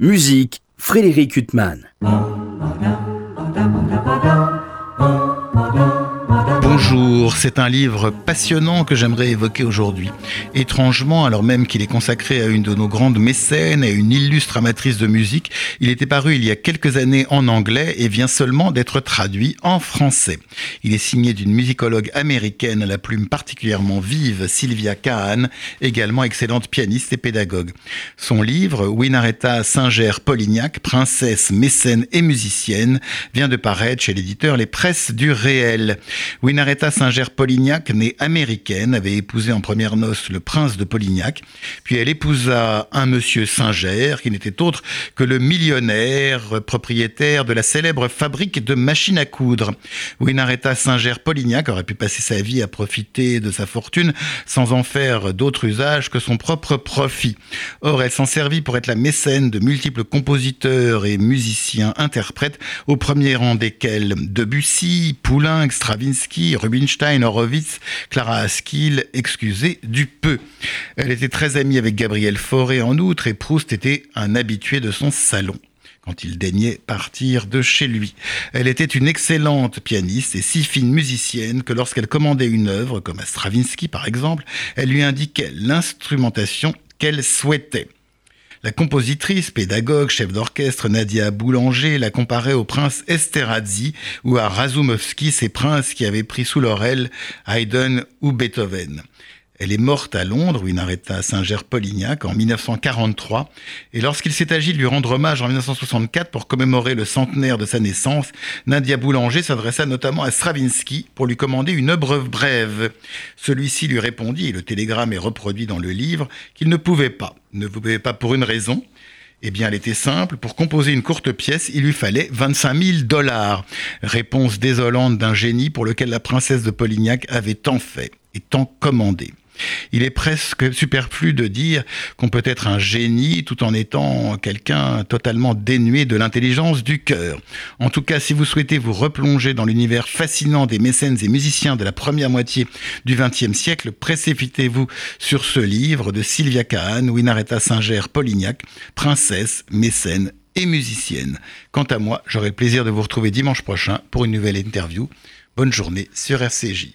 Musique, Frédéric Huttman. Bonjour, c'est un livre passionnant que j'aimerais évoquer aujourd'hui. Étrangement, alors même qu'il est consacré à une de nos grandes mécènes et une illustre amatrice de musique, il était paru il y a quelques années en anglais et vient seulement d'être traduit en français. Il est signé d'une musicologue américaine à la plume particulièrement vive, Sylvia Cahan, également excellente pianiste et pédagogue. Son livre, Winaretta Singer-Polignac, princesse, mécène et musicienne, vient de paraître chez l'éditeur Les Presses du Réel. Winaretta Singer-Polignac, née américaine, avait épousé en première noce le prince de Polignac, puis elle épousa un monsieur Singer, qui n'était autre que le millionnaire propriétaire de la célèbre fabrique de machines à coudre. Winaretta Singer-Polignac aurait pu passer sa vie à profiter de sa fortune sans en faire d'autre usage que son propre profit. Or, elle s'en servit pour être la mécène de multiples compositeurs et musiciens interprètes, au premier rang desquels Debussy, Poulenc, Stravinsky, Rubinstein, Horowitz, Clara Askill, excusez du peu. Elle était très amie avec Gabriel Fauré en outre et Proust était un habitué de son salon quand il daignait partir de chez lui. Elle était une excellente pianiste et si fine musicienne que lorsqu'elle commandait une œuvre, comme à Stravinsky par exemple, elle lui indiquait l'instrumentation qu'elle souhaitait. La compositrice, pédagogue, chef d'orchestre Nadia Boulanger l'a comparée au prince Esterhazy ou à Razumovsky, ces princes qui avaient pris sous leur aile Haydn ou Beethoven. Elle est morte à Londres, où il à Saint-Ger-Polignac en 1943. Et lorsqu'il s'est agi de lui rendre hommage en 1964 pour commémorer le centenaire de sa naissance, Nadia Boulanger s'adressa notamment à Stravinsky pour lui commander une œuvre brève. Celui-ci lui répondit, et le télégramme est reproduit dans le livre, qu'il ne pouvait pas. Ne pouvait pas pour une raison. Eh bien, elle était simple. Pour composer une courte pièce, il lui fallait 25 000 dollars. Réponse désolante d'un génie pour lequel la princesse de Polignac avait tant fait et tant commandé. Il est presque superflu de dire qu'on peut être un génie tout en étant quelqu'un totalement dénué de l'intelligence du cœur. En tout cas, si vous souhaitez vous replonger dans l'univers fascinant des mécènes et musiciens de la première moitié du XXe siècle, précipitez-vous sur ce livre de Sylvia Cahan, Winaretta Singer-Polignac, princesse, mécène et musicienne. Quant à moi, j'aurai le plaisir de vous retrouver dimanche prochain pour une nouvelle interview. Bonne journée sur RCJ.